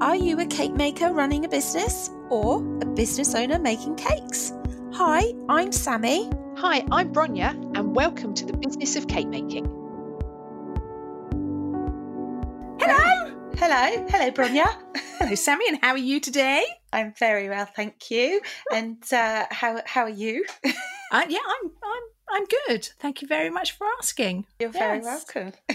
Are you a cake maker running a business or a business owner making cakes? Hi, I'm Sammie. Hi, I'm Bronya, and welcome to the business of cake making. Hello. Hello. Hello, Bronya. Hello, Sammie, and how are you today? I'm very well, thank you. And uh, how how are you? Uh, yeah, I'm I'm I'm good. Thank you very much for asking. You're very welcome.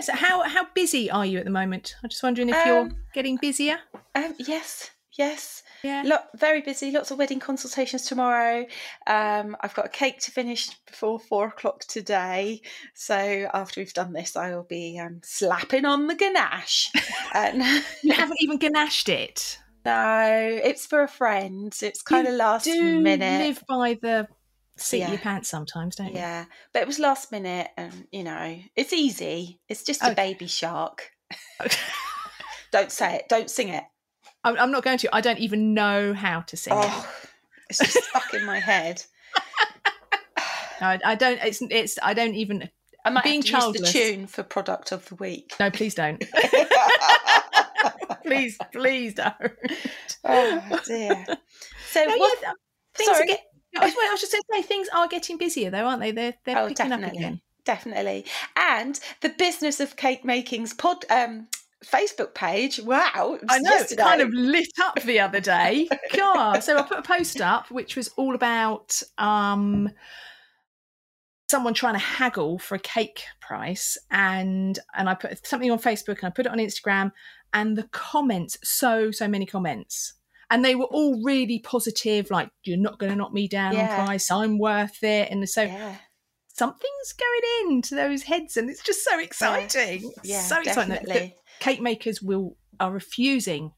So how how busy are you at the moment? I'm just wondering if you're Um, getting busier. um, yes, yes. Yeah. Lot, very busy. Lots of wedding consultations tomorrow. Um, I've got a cake to finish before four o'clock today. So after we've done this, I will be um, slapping on the ganache. and You haven't even ganached it. no, it's for a friend. It's kind of last Do minute. live by the of Yeah. your pants sometimes, don't you? Yeah, but it was last minute, and you know, it's easy. It's just a Okay. baby shark. Don't say it. Don't sing it. I'm, I'm not going to. I don't even know how to sing it. Oh, it's just stuck in my head. No, I, I don't. It's it's. I don't even. I might Being have to use the tune for product of the week. No, please don't. please, please don't. oh dear. So No, what? yeah, things are sorry. get, I was, I was just going to say things are getting busier though, aren't they? They're they're Oh, picking up definitely, again. definitely. And the business of cake making's pod um Facebook page. Wow, I know, it kind of lit up the other day. God. So I put a post up which was all about um someone trying to haggle for a cake price and and I put something on Facebook and I put it on Instagram and the comments, so, so many comments. And they were all really positive, like, you're not going to knock me down Yeah. on price, I'm worth it. And so yeah, something's going into those heads and it's just so exciting. yeah, so exciting that- that cake makers will are refusing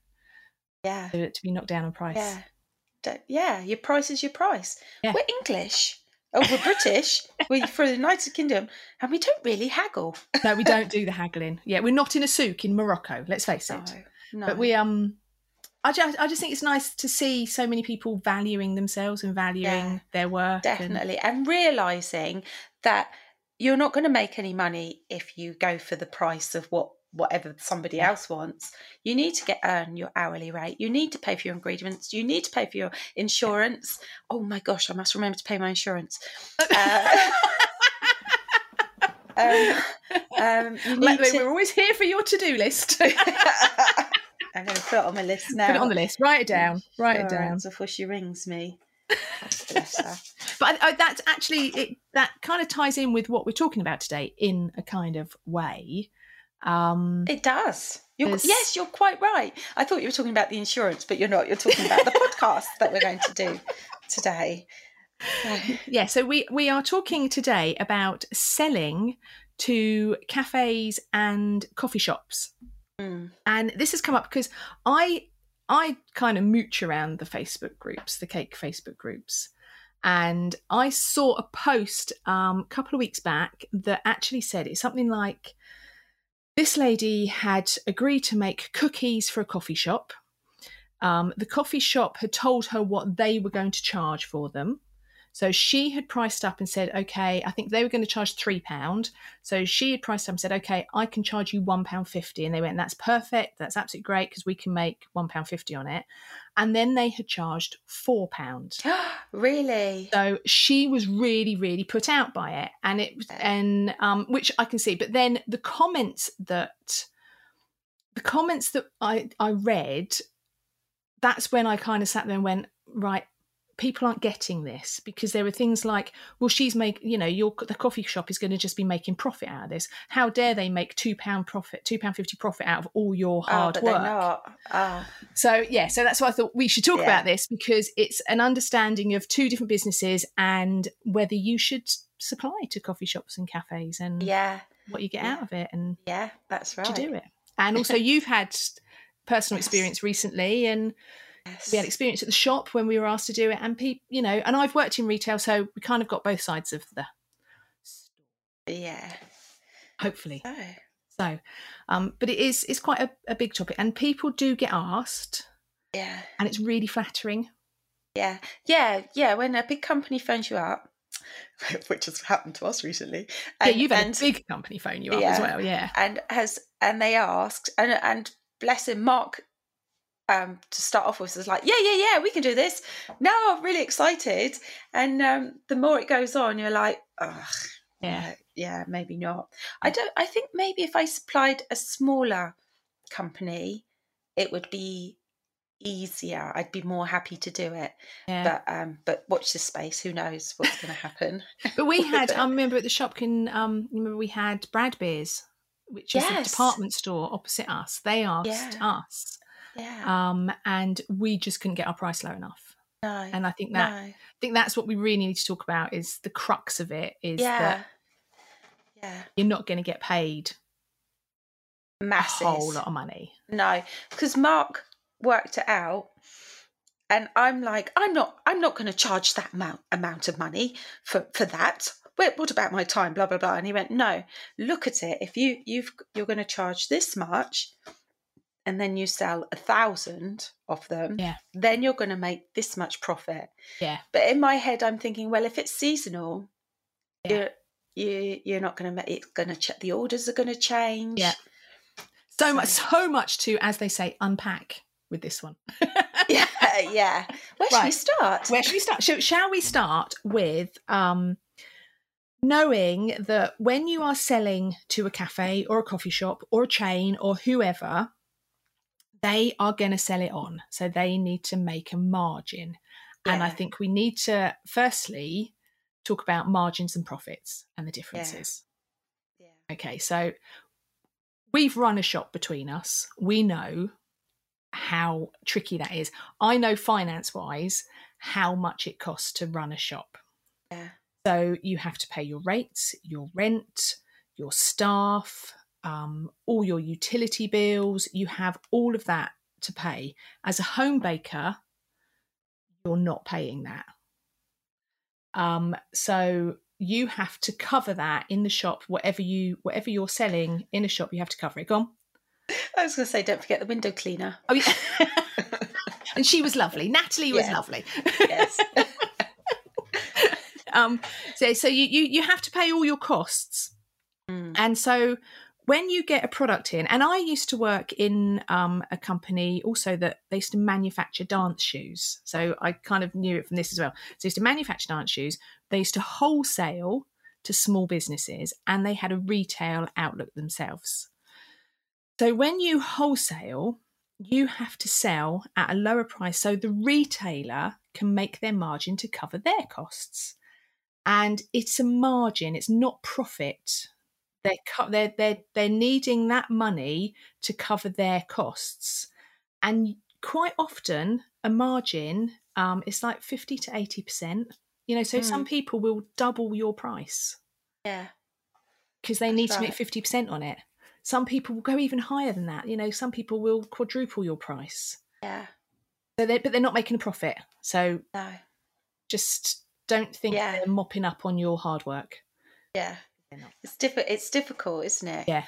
Yeah, to, to be knocked down on price. yeah, yeah. Your price is your price. Yeah. We're English. Oh, we're British. we're for the United Kingdom, and we don't really haggle. No, we don't do the haggling. Yeah, we're not in a souk in Morocco. Let's face it. No, no. But we um, I just I just think it's nice to see so many people valuing themselves and valuing Yeah, their work. definitely. And realizing that you're not going to make any money if you go for the price of what whatever somebody else wants. You need to get earn your hourly rate. You need to pay for your ingredients. You need to pay for your insurance. Oh my gosh i must remember to pay my insurance. Uh, um, um, you Like, need to We're always here for your to-do list. i'm going to put it on my list now Put it on the list. Write it down. Write it down. Before she rings me But I, I, that's actually it, that kind of ties in with what we're talking about today in a kind of way. Um, It does. You're, yes, you're quite right. I thought you were talking about the insurance, but you're not. You're talking about the podcast that we're going to do today. Yeah, so we we are talking today about selling to cafes and coffee shops. Mm, and this has come up because I I kind of mooch around the Facebook groups, the cake Facebook groups, and I saw a post um, a couple of weeks back that actually said it's something like this lady had agreed to make cookies for a coffee shop. Um, the coffee shop had told her what they were going to charge for them. So she had priced up and said, okay, I think they were going to charge £3. So she had priced up and said, okay, I can charge you £1.50. And they went, that's perfect. That's absolutely great because we can make £1.50 on it. And then they had charged £4. really? So she was really, really put out by it. And it and, um, which I can see. But then the comments that, the comments that I, I read, that's when I kind of sat there and went, right, people aren't getting this because there are things like, well, she's make, you know, your the coffee shop is going to just be making profit out of this. How dare they make two pound profit, two pound fifty profit out of all your Oh, hard but work? Oh, So yeah, so that's why I thought we should talk Yeah. about this because it's an understanding of two different businesses and whether you should supply to coffee shops and cafes and yeah, what you get Yeah. out of it and yeah, that's right. to do it. And also, you've had personal Yes. experience recently, and Yes. we had experience at the shop when we were asked to do it. And people, you know, and I've worked in retail, so we kind of got both sides of the. yeah. Hopefully, Oh, so, um, but it is it's quite a, a big topic, and people do get asked, yeah, and it's really flattering. yeah, yeah, yeah. When a big company phones you up, which has happened to us recently, yeah, you've had and- a big company phone you up yeah. as well, yeah. and has and they asked and and bless him mark um, to start off with was like, yeah, yeah, yeah, we can do this. Now I'm really excited, and um, the more it goes on, you're like, ugh, Yeah. yeah, maybe not. I don't. I think maybe if I supplied a smaller company, it would be easier. I'd be more happy to do it. Yeah. But um, but watch this space. Who knows what's going to happen? But we had, I remember at the Shopkin, um, remember we had Bradbeers, which is a department store opposite us. They asked Yeah. us, yeah. um, and we just couldn't get our price low enough. no. And I think that no. I think that's what we really need to talk about is the crux of it is Yeah. that Yeah. you're not going to get paid Massive. a whole lot of money. No, because Mark worked it out, and I'm like, I'm not, I'm not going to charge that amount amount of money for for that. Wait, what about my time? Blah blah blah. And he went, no, look at it. If you you've you're going to charge this much, and then you sell a thousand of them, Yeah. then you're going to make this much profit. Yeah. But in my head, I'm thinking, well, if it's seasonal, Yeah. you're you you're not going to make it's going to ch- the orders are going to change. Yeah. So So- much, so much to, as they say, unpack with this one. yeah, yeah. Where should we start? Where should we start? So, shall we start with um, knowing that when you are selling to a cafe or a coffee shop or a chain or whoever, they are going to sell it on. So they need to make a margin. And I think we need to, firstly, talk about margins and profits and the differences. Yeah. Okay, so we've run a shop between us. We know how tricky that is. I know finance wise how much it costs to run a shop. Yeah. So you have to pay your rates, your rent, your staff, um, all your utility bills. You have all of that to pay. As a home baker, you're not paying that. Um, so you have to cover that in the shop. Whatever you whatever you're selling in a shop, you have to cover it. Go on. I was going to say, don't forget the window cleaner. Oh, yeah. and she was lovely. Natalie was lovely. Yes. um, so so you, you you have to pay all your costs, Mm. and so when you get a product in, and I used to work in um, a company also that they used to manufacture dance shoes. So I kind of knew it from this as well. So they used to manufacture dance shoes. They used to wholesale to small businesses, and they had a retail outlook themselves. So when you wholesale, you have to sell at a lower price so the retailer can make their margin to cover their costs. And it's a margin, it's not profit. They're, co- they're, they're, they're needing that money to cover their costs. And quite often, a margin um, is like 50 to 80%. You know, so some people will double your price yeah. because they need That's to make 50% on it. Some people will go even higher than that. You know, some people will quadruple your price. Yeah. So they, but they're not making a profit. So No. just don't think Yeah. they're mopping up on your hard work. Yeah. They're not. It's difficult. It's difficult, isn't it? Yeah.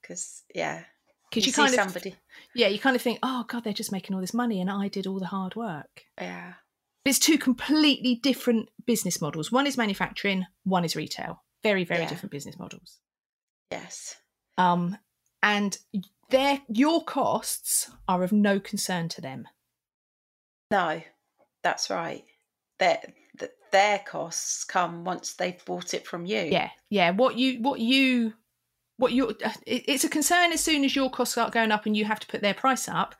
Because yeah, Because you, you, see kind of, somebody. yeah, you kind of think, oh God, they're just making all this money and I did all the hard work. Yeah. It's two completely different business models. One is manufacturing, one is retail. Very, very Yeah. different business models. Yes. Um, and their your costs are of no concern to them. No, that's right. Their th- their costs come once they've bought it from you. Yeah, yeah. What you, what you, what you, it, it's a concern as soon as your costs start going up and you have to put their price up.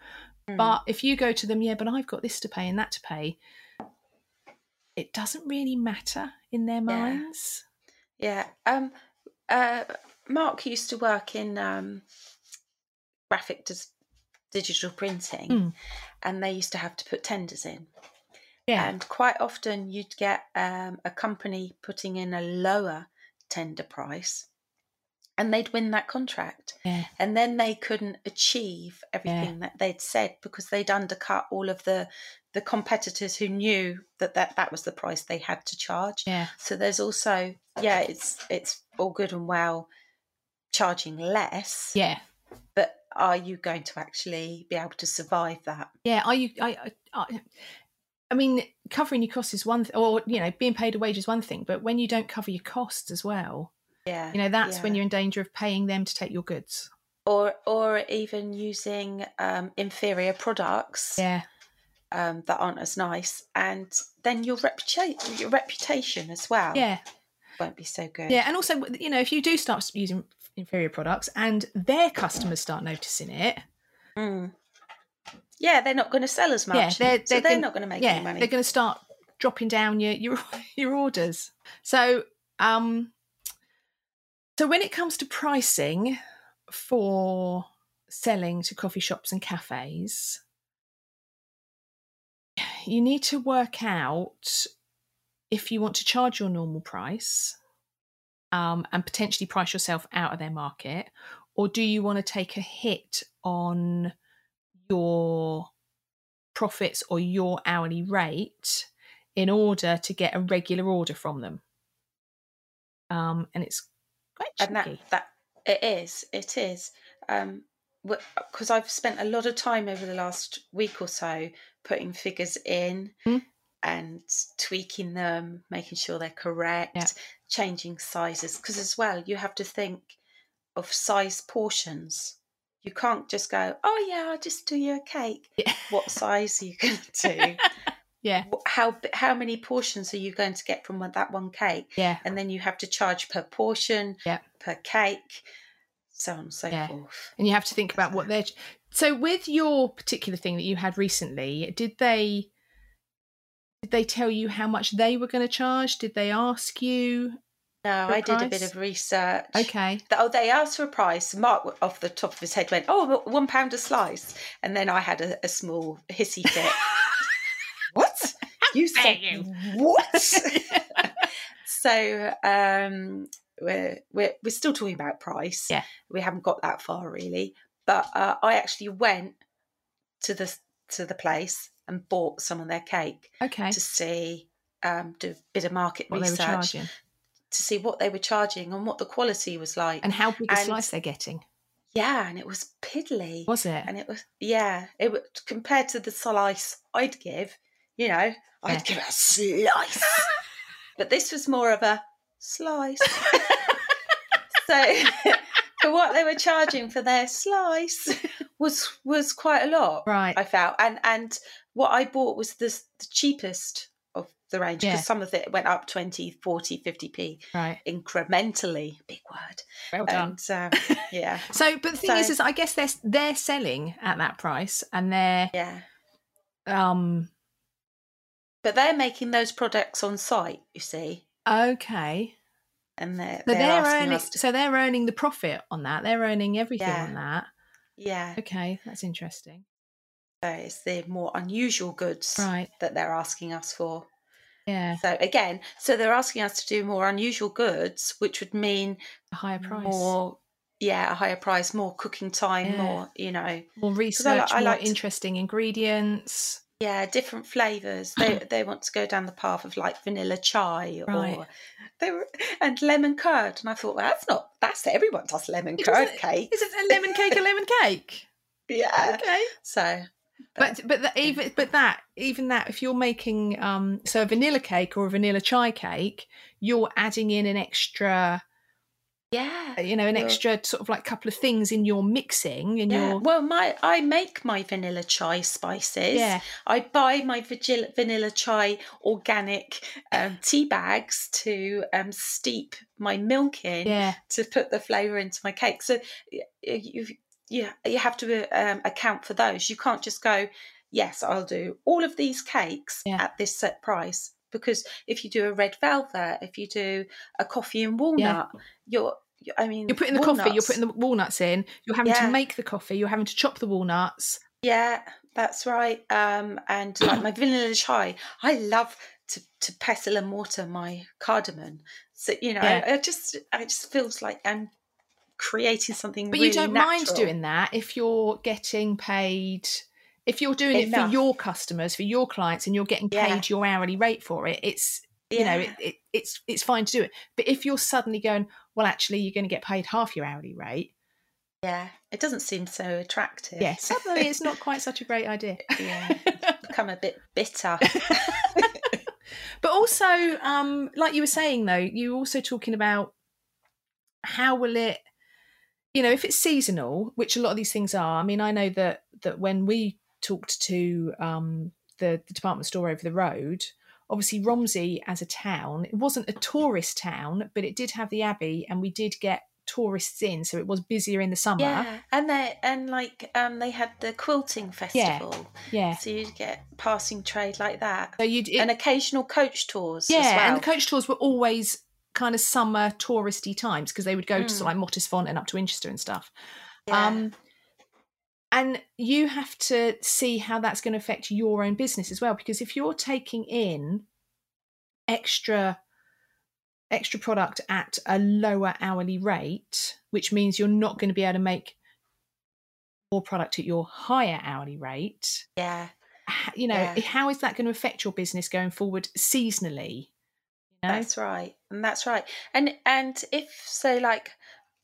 Mm. But if you go to them, yeah, but I've got this to pay and that to pay, it doesn't really matter in their minds. Yeah. Um. Uh. Mark used to work in um, graphic dis- digital printing, Mm. and they used to have to put tenders in. Yeah, And quite often, you'd get um, a company putting in a lower tender price, and they'd win that contract. yeah, And then they couldn't achieve everything that they'd said because they'd undercut all of the the competitors who knew that, that that was the price they had to charge. yeah, So there's also yeah, it's it's all good and well charging less, yeah, but are you going to actually be able to survive that? yeah. Are you? I, I, I, I mean, covering your costs is one, th- or you know, being paid a wage is one thing, but when you don't cover your costs as well, Yeah. you know, that's when you're in danger of paying them to take your goods. or or even using um, inferior products Yeah. um, that aren't as nice, and then your reputation your reputation as well Yeah. won't be so good. Yeah. And also, you know, if you do start using inferior products and their customers start noticing it, Mm. Yeah, they're not going to sell as much. yeah, they're, so they're, they're gon- not going to make yeah, any money. They're going to start dropping down your your your orders. So, um, so when it comes to pricing for selling to coffee shops and cafes, you need to work out if you want to charge your normal price um, and potentially price yourself out of their market, or do you want to take a hit on your profits or your hourly rate in order to get a regular order from them? Um, and it's quite and that tricky. that it is it is um because i've spent a lot of time over the last week or so putting figures in Mm. and tweaking them making sure they're correct Yeah. changing sizes because as well you have to think of size portions you can't just go oh yeah i'll just do you a cake Yeah. what size are you going to do yeah, how how many portions are you going to get from that one cake yeah, and then you have to charge per portion, Yeah. per cake, so on and so Yeah. forth. and you have to think about what they're. So, with your particular thing that you had recently, did they did they tell you how much they were going to charge? Did they ask you? No, I did a bit of research. Okay, Oh, they asked for a price. Mark, off the top of his head, went, "Oh, one pound a slice," and then I had a, a small hissy fit. what? You said you. what? so um, we're, we're we're still talking about price. Yeah. we haven't got that far really. But uh, I actually went to the to the place and bought some of their cake okay. to see, um, do a bit of market What research to see what they were charging and what the quality was like. and how big a And- slice they're getting. yeah, and it was piddly. Was it? And it was yeah, it was compared to the slice I'd give, you know, I'd give a slice. but this was more of a slice. so for what they were charging for their slice was was quite a lot. Right. I felt. And and what I bought was the the cheapest the range because Yeah. some of it went up 20, 40, 50p right. incrementally. Big word. Well done. And um, yeah. So, but the thing is, So- is I guess they're they're selling at that price, and they're Yeah. um But they're making those products on site, you see, okay. and they're So they're, they're, earning. to. So they're earning the profit on that. They're earning everything Yeah. on that. yeah, Okay, that's interesting. so it's the more unusual goods Right. that they're asking us for. Yeah. So again, so they're asking us to do more unusual goods, which would mean A higher price. more, yeah, a higher price, more cooking time, Yeah. more, you know, More research, I more liked- interesting ingredients. yeah, different flavors. They they want to go down the path of like vanilla chai Right. or they were and lemon curd, and I thought well, that's not that's everyone does lemon It curd cake. Is it a lemon cake? A lemon cake? Yeah, Okay. so But but the, even but that even that if you're making um so a vanilla cake or a vanilla chai cake, you're adding in an extra yeah. you know an Well- extra sort of like couple of things in your mixing in Yeah. your Well, my I make my vanilla chai spices. yeah I buy my vigil- vanilla chai organic um, tea bags to um, steep my milk in yeah to put the flavour into my cake. So y- you you you have to um, account for those. You can't just go, yes, I'll do all of these cakes Yeah. at this set price. Because if you do a red velvet, if you do a coffee and walnut, you're I mean, you're putting the coffee you're putting the walnuts in you're having Yeah. to make the coffee you're having to chop the walnuts Yeah, that's right. Um, and like my vanilla chai, I love to to pestle and mortar my cardamom. So you know, Yeah. I, I just it just feels like I'm creating something. but really you don't mind doing that if you're getting paid if you're doing it for your customers for your clients and you're getting paid Yeah. your hourly rate for it it's you know it, it, it's it's fine to do it but if you're suddenly going well actually you're going to get paid half your hourly rate Yeah, it doesn't seem so attractive. yeah suddenly it's not quite such a great idea yeah, become a bit bitter. but also um like you were saying though you were also talking about how will it you know, if it's seasonal, which a lot of these things are. I mean, I know that that when we talked to um, the, the department store over the road, obviously Romsey as a town, it wasn't a tourist town, but it did have the abbey, and we did get tourists in, so it was busier in the summer. Yeah, and they and like um, they had the quilting festival. Yeah. yeah. So you'd get passing trade like that, So you'd it, and occasional coach tours. yeah, as well. and the coach tours were always kind of summer touristy times because they would go to Mm. like Mottisfont and up to Winchester and stuff. Yeah. Um, and you have to see how that's going to affect your own business as well, because if you're taking in extra extra product at a lower hourly rate, which means you're not going to be able to make more product at your higher hourly rate, yeah, you know, Yeah. how is that going to affect your business going forward seasonally? You know? that's right, and that's right. And and if so, like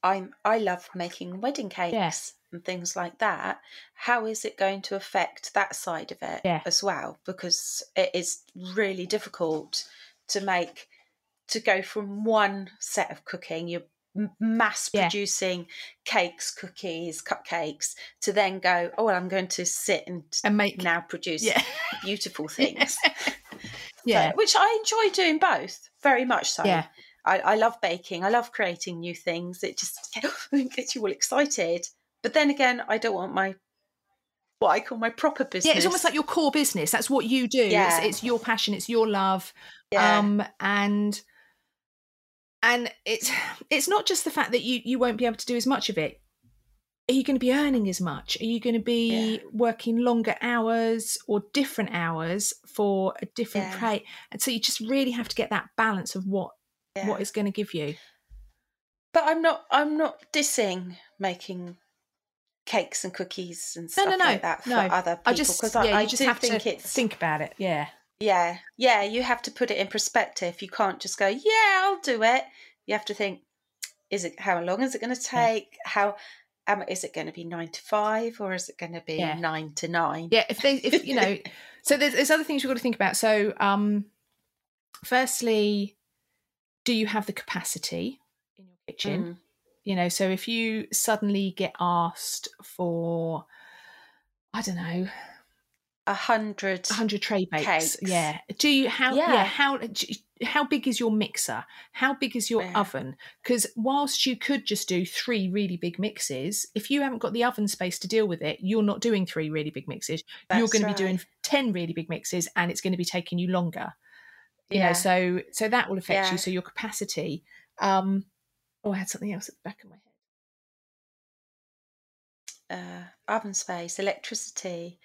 I'm, I love making wedding cakes Yes. and things like that. How is it going to affect that side of it Yeah. as well? Because it is really difficult to make to go from one set of cooking. You're mass Yeah. producing cakes, cookies, cupcakes, to then go. Oh, well, I'm going to sit and and make now produce yeah, beautiful things. yeah, So- which I enjoy doing both very much so. yeah. I, I love baking. I love creating new things. It just gets you all excited. But then again, I don't want my what I call my proper business. Yeah, it's almost like your core business. That's what you do. Yeah. It's, it's your passion. It's your love. yeah, Um, and and it's it's not just the fact that you you won't be able to do as much of it. Are you going to be earning as much? Are you going to be Yeah. working longer hours or different hours for a different Yeah. pay? And so you just really have to get that balance of what yeah. what it's going to give you. But I'm not. I'm not dissing making cakes and cookies and stuff no, no, like that for no. other people I just because I, I just have think to it's think about it. Yeah, yeah, yeah. You have to put it in perspective. You can't just go, yeah, I'll do it. You have to think, is it how long is it going to take? How um, is it going to be nine to five or is it going to be Yeah. nine to nine? yeah. If they, if you know, so there's, there's other things you've got to think about. So, um, firstly, do you have the capacity in your kitchen? Mm. You know, so if you suddenly get asked for, I don't know, a hundred. 100 tray bakes, Cakes. yeah. Do you how yeah, Yeah. how how big is your mixer? How big is your Yeah. oven? Because whilst you could just do three really big mixes, if you haven't got the oven space to deal with it, you're not doing three really big mixes. you're That's going to be doing 10 really big mixes and it's going to be taking you longer you know Yeah. so so that will affect Yeah. you so your capacity um oh i had something else at the back of my head uh, oven space, electricity,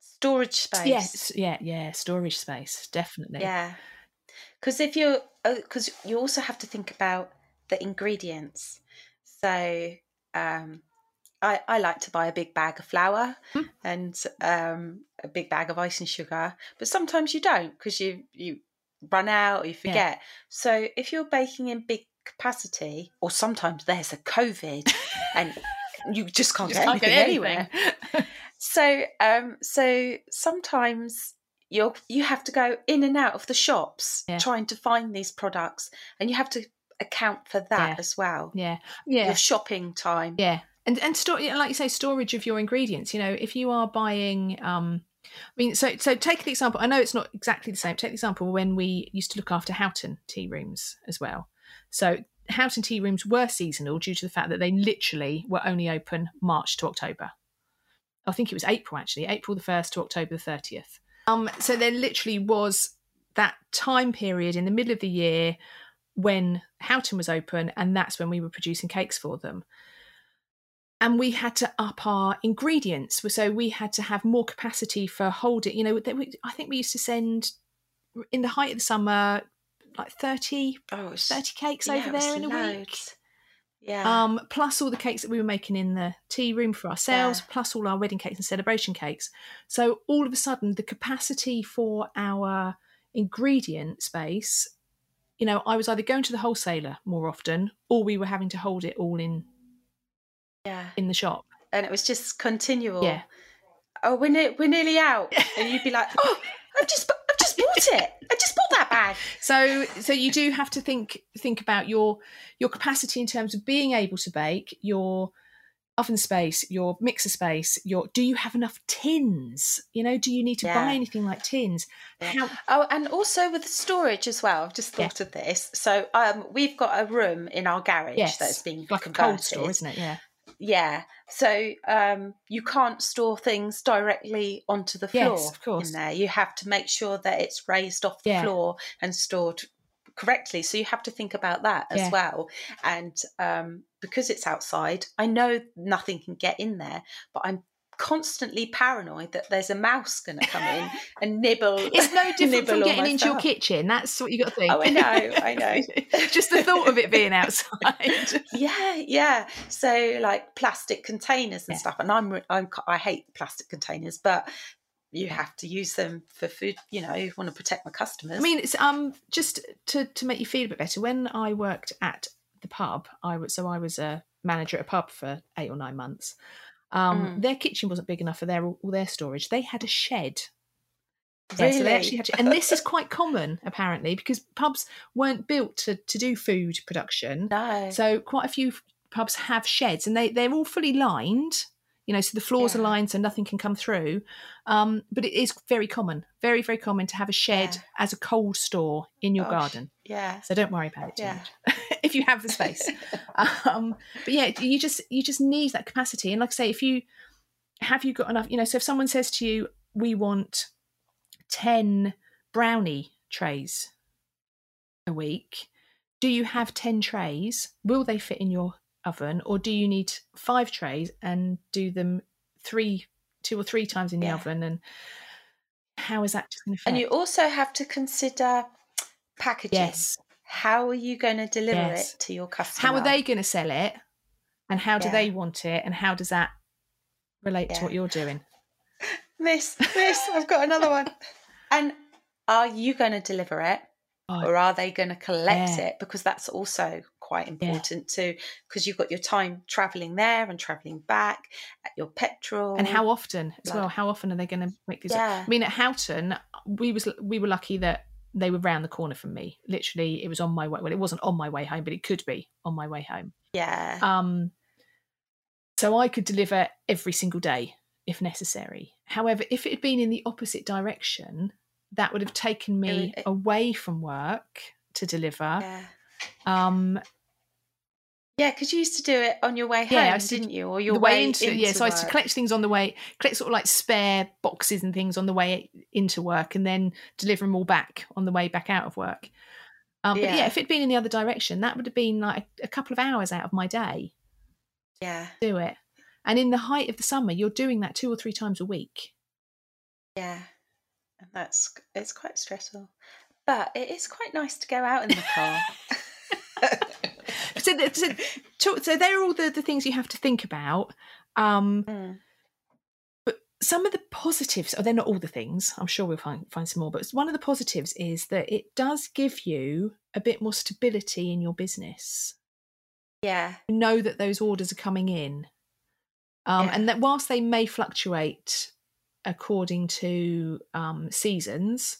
storage space. yes yeah yeah storage space definitely Yeah. Because if you're, because you also have to think about the ingredients. So, um, I, I like to buy a big bag of flour Hmm. and um, a big bag of icing sugar, but sometimes you don't because you you run out or you Yeah. forget. So if you're baking in big capacity, or sometimes there's a COVID and you just can't, Just get, can't anything get anywhere. anything. So um so sometimes you're you have to go in and out of the shops Yeah. trying to find these products and you have to account for that Yeah. as well. yeah yeah Your shopping time. Yeah, and and store like you say, storage of your ingredients. You know, if you are buying, um, I mean, so so take the example. I know it's not exactly the same. Take the example when we used to look after Houghton tea rooms as well. So Houghton tea rooms were seasonal due to the fact that they literally were only open March to October. I think it was April actually, April the first to October the thirtieth. Um, so there literally was that time period in the middle of the year when Houghton was open, and that's when we were producing cakes for them. And we had to up our ingredients. So we had to have more capacity for holding you know i think we used to send in the height of the summer like 30 Oh, it's, 30 cakes yeah, over there in a week. loads. Yeah. um plus all the cakes that we were making in the tea room for ourselves Yeah. plus all our wedding cakes and celebration cakes so all of a sudden the capacity for our ingredient space you know i was either going to the wholesaler more often or we were having to hold it all in yeah. in the shop And it was just continual. Yeah. Oh, we're ne- we're nearly out, and you'd be like, "Oh, I've just I've just bought it. I just bought that bad. So so you do have to think think about your your capacity in terms of being able to bake, your oven space, your mixer space, your do you have enough tins? You know, do you need to Yeah. buy anything like tins? Yeah. How Oh, and also with the storage as well. I've just Yeah. thought of this. So um, we've got a room in our garage yes, that's been like a cold store, isn't it? Yeah. Yeah. So um, you can't store things directly onto the floor Yes, of course. in there. You have to make sure that it's raised off the Yeah. floor and stored correctly. So you have to think about that as Yeah. well. And um, because it's outside, I know nothing can get in there, but I'm constantly paranoid that there's a mouse going to come in and nibble. It's no different from getting into your kitchen. That's what you got to think. Oh, I know, I know. Just the thought of it being outside. Yeah, yeah. So like plastic containers and Yeah. stuff, and I'm I'm I hate plastic containers, but you have to use them for food. You know, you want to protect my customers. I mean, it's um just to to make you feel a bit better. When I worked at the pub, I was so I was a manager at a pub for eight or nine months. Um, Mm. Their kitchen wasn't big enough for their all their storage. They had a shed. really, Yeah, so they actually had, to, and this is quite common apparently because pubs weren't built to to do food production. no. So quite a few pubs have sheds, and they they're all fully lined. You know, so the floors Yeah. lined, so nothing can come through. Um, but it is very common, very very common to have a shed Yeah. as a cold store in your garden. yeah, So don't worry about it too Yeah. much if you have the space. um, but yeah, you just you just need that capacity. And like I say, if you have you got enough, you know, so if someone says to you, "We want ten brownie trays a week," do you have ten trays? Will they fit in your oven, or do you need five trays and do them three, two or three times in the Yeah. oven? And how is that just going to fit? and you also have to consider packaging. yes. How are you going to deliver Yes. it to your customer? how are they going to sell it and how do Yeah. they want it and how does that relate to what you're doing Miss, miss, I've got another one. And are you going to deliver it? Oh, or are they going to collect Yeah. it because that's also quite important too because you've got your time traveling there and traveling back at your petrol and how often as well how often are they going to make these yeah. I mean at houghton we was we were lucky that they were round the corner from me. Literally it was on my way well it wasn't on my way home but it could be on my way home. Yeah. Um so i could deliver every single day if necessary. However if it had been in the opposite direction that would have taken me it- away from work to deliver. Yeah. Um yeah because you used to do it on your way home Yeah, to- didn't you? Or your the way, into, yeah so i used to collect things on the way collect sort of like spare boxes and things on the way into work and then deliver them all back on the way back out of work. Um, but yeah Yeah. if it'd been in the other direction that would have been like a couple of hours out of my day. Yeah. Do it. And in the height of the summer you're doing that two or three times a week. Yeah. And that's it's quite stressful. But it is quite nice to go out in the car so, so, to- so they're all the, the things you have to think about um, Mm. some of the positives, oh, they're not all the things, I'm sure we'll find, find some more, but one of the positives is that it does give you a bit more stability in your business. yeah You know that those orders are coming in. Um, Yeah. And that whilst they may fluctuate according to um, seasons,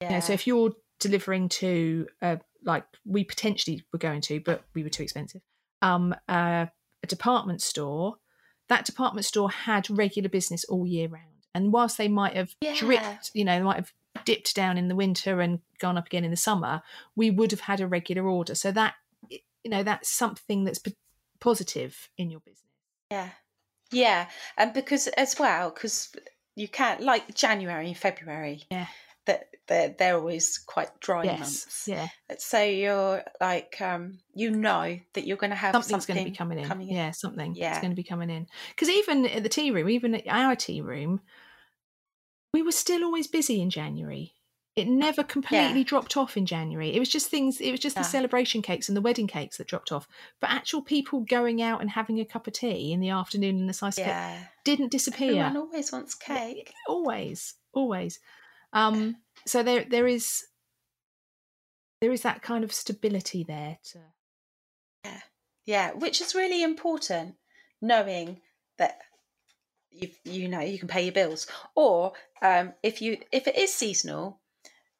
you yeah know, so if you're delivering to, uh, like we potentially were going to, but we were too expensive, um, uh, a department store, that department store had regular business all year round. And whilst they might have Yeah. dripped, you know, they might have dipped down in the winter and gone up again in the summer, we would have had a regular order. So that, you know, that's something that's p- positive in your business. Yeah, yeah, and because as well, because you can't like January and February. Yeah. They're they're always quite dry yes. months. Yeah. So you're like, um, you know that you're going to have Something's something going to be coming in. coming in. Yeah, something. It's going to be coming in. Because even at the tea room, even at our tea room, we were still always busy in January. It never completely dropped off in January. It was just things, it was just Yeah. the celebration cakes and the wedding cakes that dropped off. But actual people going out and having a cup of tea in the afternoon and a slice of cake didn't disappear. everyone always wants cake. always always um so there there is there is that kind of stability there to Yeah, which is really important, knowing that you you know you can pay your bills, or um, if you if it is seasonal,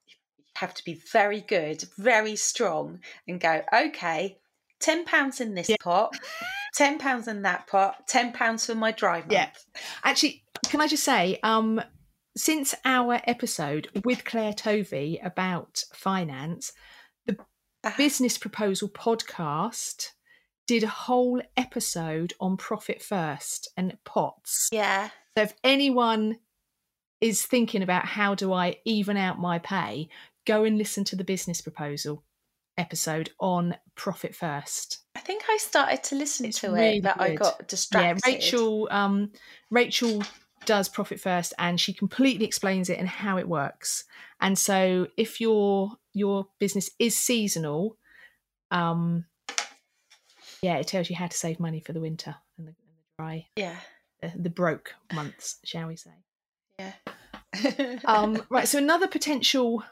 you have to be very good, very strong, and go, okay, ten pounds in this Yeah. pot, ten pounds in that pot, ten pounds for my dry month. Yeah. Actually, can I just say, um, since our episode with Claire Tovey about finance, the Business Proposal podcast did a whole episode on profit first and pots. yeah, So if anyone is thinking about how do I even out my pay, go and listen to the Business Proposal episode on profit first. I think I started to listen It's to really it, but I got distracted. Yeah, Rachel. Um, Rachel does profit first, and she completely explains it and how it works. And so, if your your business is seasonal, um, yeah, it tells you how to save money for the winter and the, and the dry, Yeah, the, the broke months, shall we say? yeah. Um, right. So another potential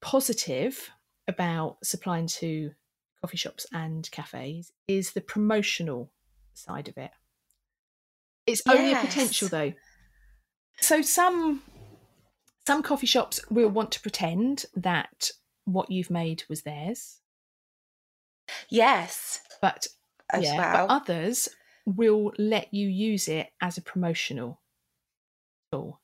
positive about supplying to coffee shops and cafes is the promotional side of it. It's only a potential though. So some some coffee shops will want to pretend that what you've made was theirs, yes, but as yeah, well. but others will let you use it as a promotional tool.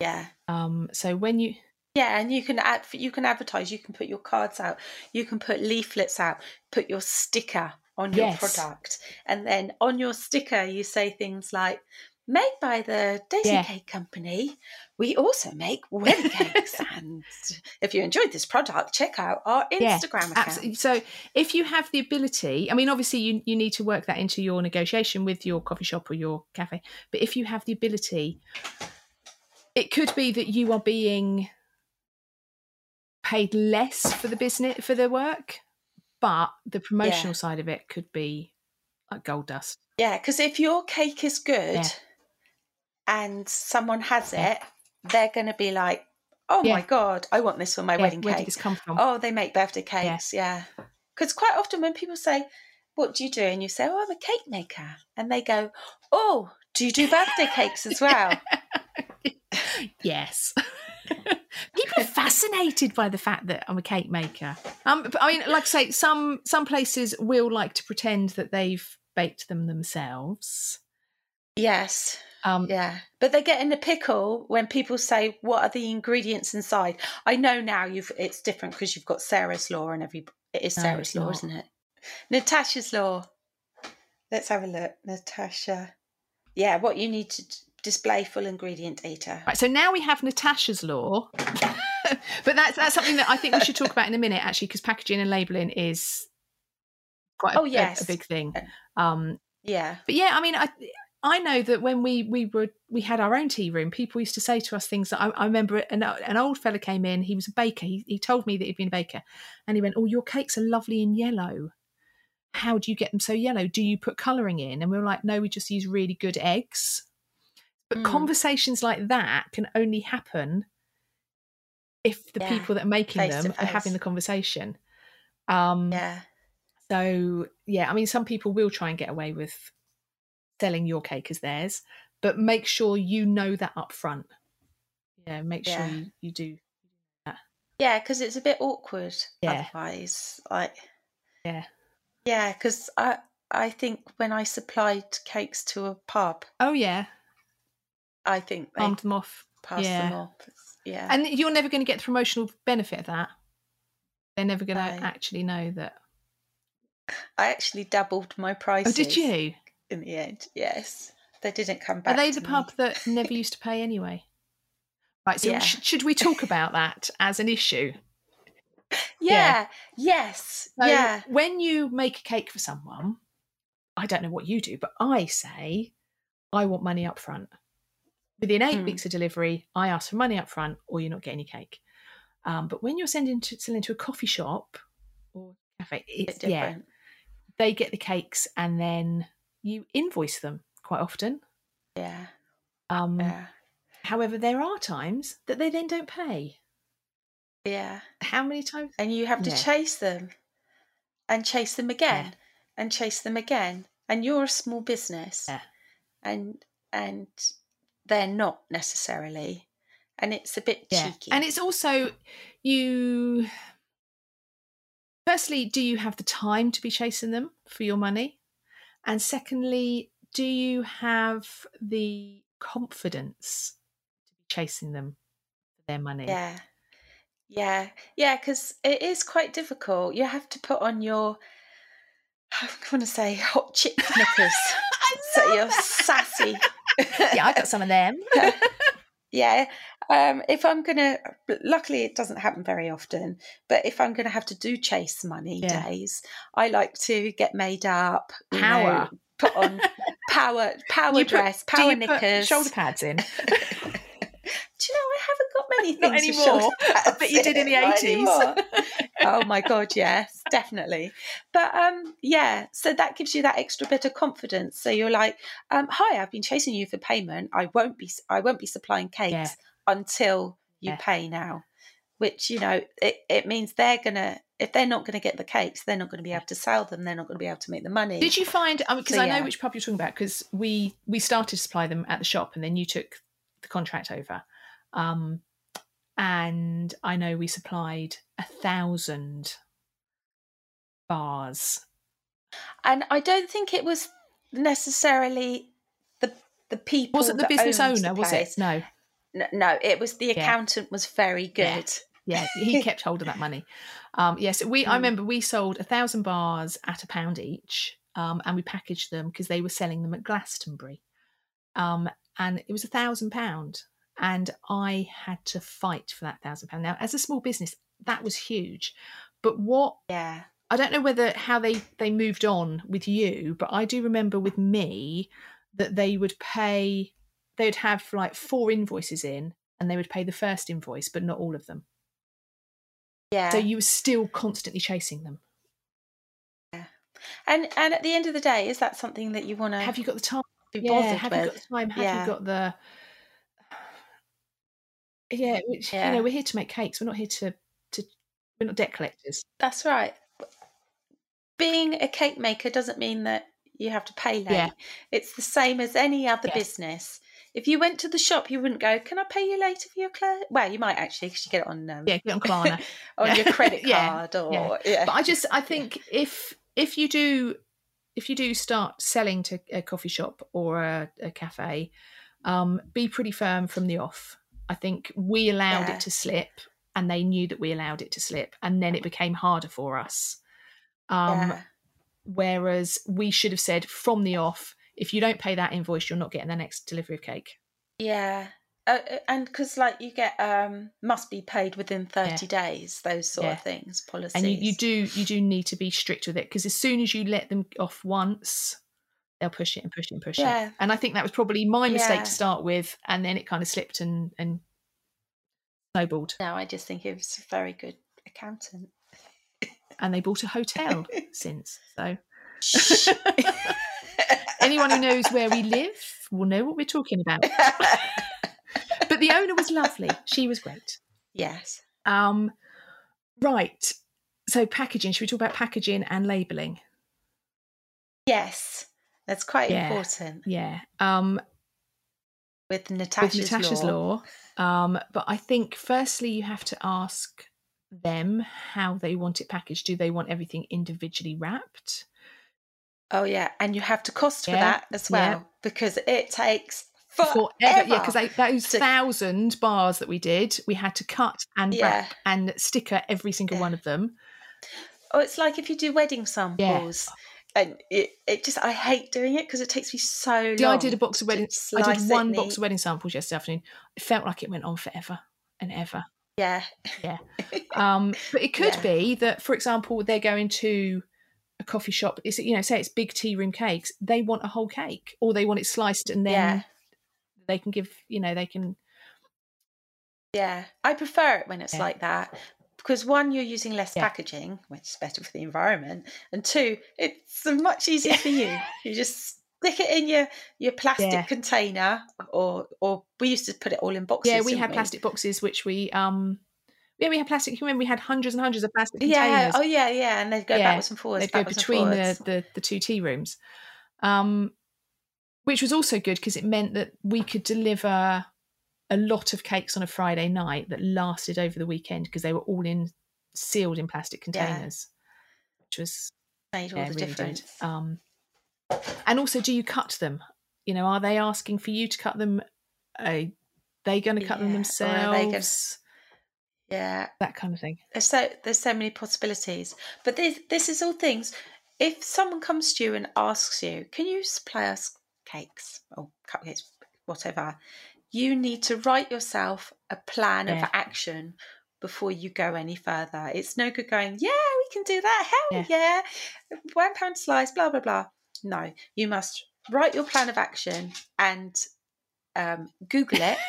yeah. Um, so when you Yeah, and you can add, you can advertise. You can put your cards out. You can put leaflets out. Put your sticker on your Yes. product, and then on your sticker you say things like, "Made by the Daisy Yeah. Cake Company. We also make wedding cakes." and if you enjoyed this product, check out our Yeah, Instagram account. Absolutely. So if you have the ability, I mean, obviously you, you need to work that into your negotiation with your coffee shop or your cafe. But if you have the ability, it could be that you are being paid less for the business for the work, but the promotional side of it could be like gold dust. Yeah, because if your cake is good Yeah. And someone has it, they're going to be like, "Oh Yeah. my god, I want this for my Yeah, wedding where cake." did this come from? Oh, they make birthday cakes, yeah. Because quite often when people say, "What do you do?" and you say, "Oh, I'm a cake maker," and they go, "Oh, do you do birthday cakes as well?" yes. People are fascinated by the fact that I'm a cake maker. Um, I mean, like I say, some some places will like to pretend that they've baked them themselves. yes, Um, yeah. But they get in a pickle when people say, "What are the ingredients inside?" I know now you've it's different because you've got Sarah's law and every it is No, Sarah's law, not. isn't it? Natasha's law. Let's have a look, Natasha. Yeah, what you need to display full ingredient data. Right, so now we have Natasha's law, but that's that's something that I think we should talk about in a minute, actually, because packaging and labelling is quite a, Oh, a- yes. a, big thing. Um, Yeah, but yeah, I mean, I I know that when we we were we had our own tea room, people used to say to us things that I, I remember. An, an old fella came in. He was a baker. He, he told me that he'd been a baker, and he went, "Oh, your cakes are lovely in yellow. How do you get them so yellow? Do you put colouring in?" And we were like, "No, we just use really good eggs." But Mm. conversations like that can only happen if the Yeah, people that are making face them are having the conversation. Um, yeah, so yeah, I mean, some people will try and get away with selling your cake as theirs, but make sure you know that up front. Yeah, make sure Yeah. you, you do. yeah. Because it's a bit awkward Yeah. otherwise. Like, Yeah. yeah. Because I I think when I supplied cakes to a pub, Oh yeah, I think they palmed them off, passed yeah. them off. Yeah, and you're never going to get the promotional benefit of that. They're never going to No. actually know that. I actually doubled my prices. Oh, did you? In the end? Yes, they didn't come back. Are they the me. pub that never used to pay anyway? Right. So Yeah. sh- should we talk about that as an issue? Yeah. Yes. So yeah. When you make a cake for someone, I don't know what you do, but I say I want money up front. Within eight Hmm. weeks of delivery, I ask for money up front, or you're not getting your cake. Um, but when you're sending to selling to a coffee shop or cafe, it's yeah, different. they get the cakes and then you invoice them quite often. Yeah. Um, Yeah. However, there are times that they then don't pay. Yeah. How many times? And you have to Yeah. chase them and chase them again and chase them again. And you're a small business. Yeah. And and they're not necessarily. and it's a bit Yeah. cheeky. And it's also you firstly, do you have the time to be chasing them for your money? And secondly, do you have the confidence to be chasing them for their money? yeah, yeah, yeah, because it is quite difficult. You have to put on your, I'm going to say, hot chick knickers, so you're sassy. yeah, I got some of them. Yeah. Um, if I'm gonna, luckily it doesn't happen very often, but if I'm gonna have to do chase money Yeah. days, I like to get made up, Power. know, put on power, power put- dress, Do power knickers. shoulder pads in. Do you know I haven't got many things Not anymore. shoulder I pads bet you did in the 80s. oh my god, yes, definitely. But um, yeah, so that gives you that extra bit of confidence. So you're like, um, "Hi, I've been chasing you for payment. I won't be, I won't be supplying cakes Yeah. Until you Yeah. pay now." Which you know, it, it means they're gonna, if they're not gonna get the cakes, they're not gonna be able to sell them. They're not gonna be able to make the money. Did you find? Because So, I know yeah. which pub you're talking about. Because we we started to supply them at the shop, and then you took the contract over. Um, and I know we supplied a thousand bars. And I don't think it was necessarily the the people. Was it the business owner? the Was it? No. No, it was the accountant was very good. Yeah, he kept hold of that money. Um, yes, we. I Mm. remember we sold a thousand bars at a pound each, um, and we packaged them because they were selling them at Glastonbury, um, and it was a thousand pound, and I had to fight for that thousand pound. Now, as a small business, that was huge, but what Yeah. I don't know whether how they they moved on with you, but I do remember with me that they would pay. They'd have like four invoices in, and they would pay the first invoice, but not all of them. Yeah. So you were still constantly chasing them. Yeah. And and at the end of the day, is that something that you want to Have you got the time? be Yeah, bothered have you got the time? Have Yeah. you got the? Yeah, which you know, we're here to make cakes. We're not here to to. We're not debt collectors. That's right. Being a cake maker doesn't mean that you have to pay late. Yeah. It's the same as any other business. If you went to the shop, you wouldn't go, "Can I pay you later for your clothes?" Well, you might actually, because you get it on um, Yeah, get on Klarna. on Yeah. your credit Yeah, card or yeah. but I just I think if if you do if you do start selling to a coffee shop or a, a cafe, um, be pretty firm from the off. I think we allowed Yeah. it to slip, and they knew that we allowed it to slip, and then it became harder for us. Um, yeah. Whereas we should have said from the off, if you don't pay that invoice, you're not getting the next delivery of cake. Yeah. Uh, uh, and because like you get um must be paid within 30 days those sort Yeah. of things policies And you, you do you do need to be strict with it because as soon as you let them off once, they'll push it and push it and push Yeah. it. And I think that was probably my mistake Yeah. to start with, and then it kind of slipped and and snowballed. no i just think he was a very good accountant And they bought a hotel since. So. anyone who knows where we live will know what we're talking about. But the owner was lovely. She was great. yes Um, right. So packaging. Should we talk about packaging and labelling? yes that's quite Yeah. important Yeah. Um, with natasha's, with Natasha's law. law. Um, but I think firstly you have to ask them how they want it packaged. Do they want everything individually wrapped? Oh yeah and you have to cost for Yeah, that as yeah. well because it takes forever, Forever. Yeah, because those to- thousand bars that we did, we had to cut and Yeah. wrap and sticker every single Yeah. one of them. oh it's like if you do wedding samples and it, it just i hate doing it because it takes me so Yeah, long I did a box of wedding. I did one box neat. of wedding samples yesterday afternoon. It felt like it went on forever and ever. yeah yeah. Um, but it could Yeah. be that, for example, they're going to a coffee shop. It's you know, say it's big tea room cakes. They want a whole cake, or they want it sliced, and then Yeah. they can give. You know, they can. Yeah, I prefer it when it's Yeah. like that because one, you're using less Yeah. packaging, which is better for the environment, and two, it's much easier for you. You just stick it in your your plastic container, or or we used to put it all in boxes. yeah, we had plastic boxes, which we um. Yeah, we had plastic. You remember we had hundreds and hundreds of plastic containers. Yeah, oh yeah, yeah, and they'd go Yeah, backwards and forwards. They'd go between the, the the two tea rooms, um, which was also good because it meant that we could deliver a lot of cakes on a Friday night that lasted over the weekend because they were all in sealed in plastic Yeah. containers, which was Made all yeah, the really difference. Um, and also, do you cut them? You know, are they asking for you to cut them? Are they going to cut them Yeah, are themselves? Yeah, That kind of thing. there's so there's so many possibilities. But this this is all things. If someone comes to you and asks you, "Can you supply us cakes or cupcakes, whatever?" You need to write yourself a plan Yeah. of action before you go any further. It's no good going, "Yeah, we can do that. Hell yeah, one pound slice, blah blah blah." No, you must write your plan of action and um, Google it.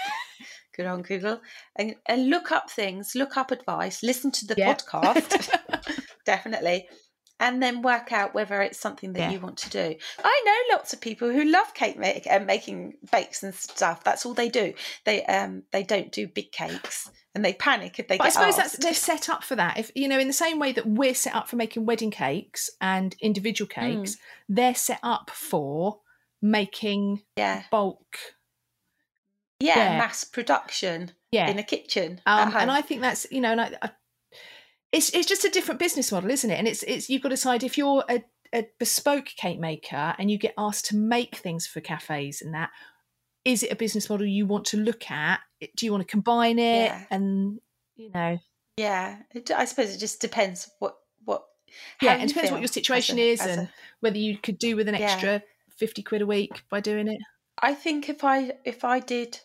Good on Google and, and look up things, look up advice, listen to the Yeah. podcast, definitely, and then work out whether it's something that Yeah. you want to do. I know lots of people who love cake make, and making bakes and stuff. That's all they do. They um they don't do big cakes and they panic if they But I suppose asked. that's they're set up for that. If you know, in the same way that we're set up for making wedding cakes and individual Mm. cakes, they're set up for making yeah, bulk. Yeah, Yeah. mass production Yeah, in a kitchen. um, and. I think that's you know, and I, I, it's it's just a different business model, isn't it? And it's it's you've got to decide if you're a, a bespoke cake maker and you get asked to make things for cafes and that. Is it a business model you want to look at? Do you want to combine it? Yeah. And you know, Yeah, it, I suppose it just depends what what. yeah, how and it depends what your situation a- is as a- and whether you could do with an Yeah. extra 50 quid a week by doing it. I think if I if I did